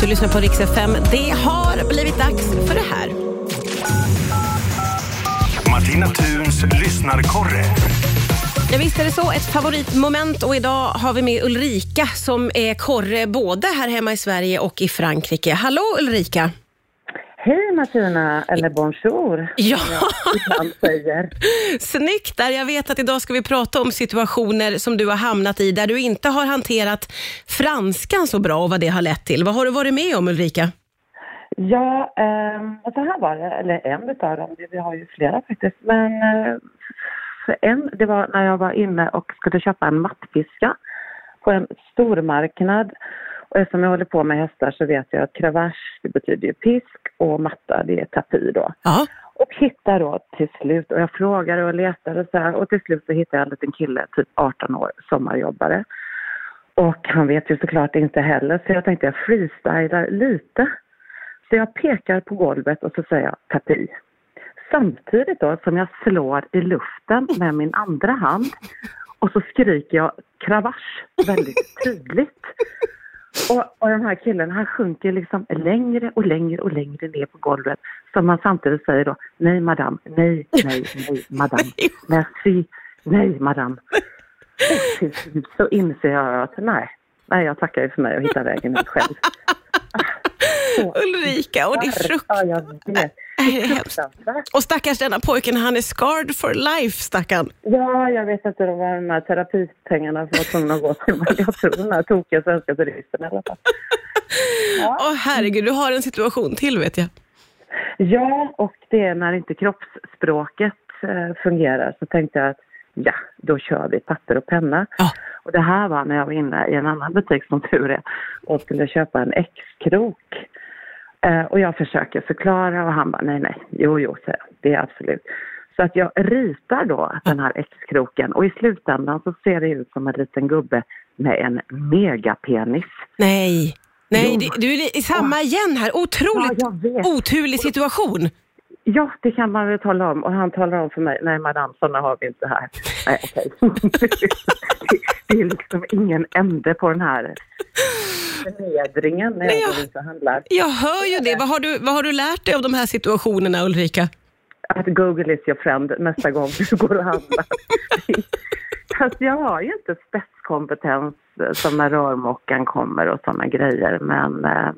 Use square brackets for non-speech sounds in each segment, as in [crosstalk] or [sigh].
Du lyssnar på Rix FM. Det har blivit dags för det här. Martina Thuns lyssnarkorre. Ja, visst är det så. Ett favoritmoment och idag har vi med Ulrika som är korre både här hemma i Sverige och i Frankrike. Hallå Ulrika! Hej Martina, eller bonjour, Ja, som jag ibland säger. [laughs] snyggt där. Jag vet att idag ska vi prata om situationer som du har hamnat i där du inte har hanterat franskan så bra och vad det har lett till. Vad har du varit med om Ulrika? Ja, ehm, så här var det, eller en utav dem, vi har ju flera faktiskt, men eh, en, det var när jag var inne och skulle köpa en mattpiska på en stormarknad. Och eftersom jag håller på med hästar så vet jag att cravache, det betyder ju pisk och matta, det är tapi då. Ja, Och hittar då till slut, och jag frågade och letade och så här, och till slut så hittade jag en liten kille, typ 18 år, sommarjobbare. Och han vet ju såklart inte heller, så jag tänkte jag freestylar lite. Så jag pekar på golvet och så säger jag tapi. Samtidigt då som jag slår i luften med min andra hand och så skriker jag kravasch väldigt tydligt. Och, och den här killen han sjunker liksom längre och längre och längre ner på golvet som man samtidigt säger då nej madame, nej, nej, nej madame, merci, [laughs] nej slut [laughs] så inser jag att nej, nej jag tackar ju för mig och hittar vägen ut själv. [laughs] Så Ulrika, och det är Ja, fruktansvärt. jag vet. Och stackars denna pojken, han är scarred for life, stackarn. Ja, jag vet inte vad de här terapipengarna var tvungna att gå till, men jag tror den här tokiga svenska turisten i alla fall. [laughs] Åh herregud, du har en situation till vet jag. Ja, och det är när inte kroppsspråket eh, fungerar så tänkte jag att ja, då kör vi papper och penna. Ja. Och det här var när jag var inne i en annan butik som tur är och skulle köpa en X-krok. Eh, och jag försöker förklara och han bara nej, nej, jo, jo, säger det är absolut. Så att jag ritar då den här X-kroken och i slutändan så ser det ut som en liten gubbe med en megapenis. Nej, nej, Jo. du är i samma igen här. Otroligt Ja, oturlig situation. Ja, det kan man väl tala om. Och han talar om för mig, nej madame, sådana har vi inte här. Nej, okej. det, [laughs] det är liksom ingen ände på den här förnedringen när jag jag- går ut och handlar. Jag hör ju det. Vad har, du, vad har du lärt dig av de här situationerna Ulrika? Att Google is your friend nästa gång du går och handlar. [laughs] Fast jag har ju inte spetskompetens som när rörmokaren kommer och sådana grejer. Men eh,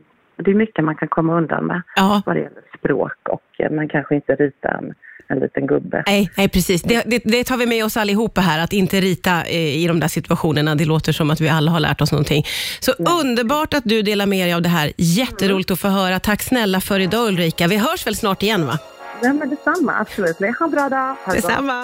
det är mycket man kan komma undan med Ja. vad det gäller språk och eh, man kanske inte ritar en, en liten gubbe. Nej, nej precis. Det, det, det tar vi med oss allihopa här, att inte rita eh, i de där situationerna. Det låter som att vi alla har lärt oss någonting. Så underbart att du delar med dig av det här. Jätteroligt att få höra. Tack snälla för idag Ulrika. Vi hörs väl snart igen va? Nej men detsamma, absolut. Ha en bra dag. Ha. Detsamma.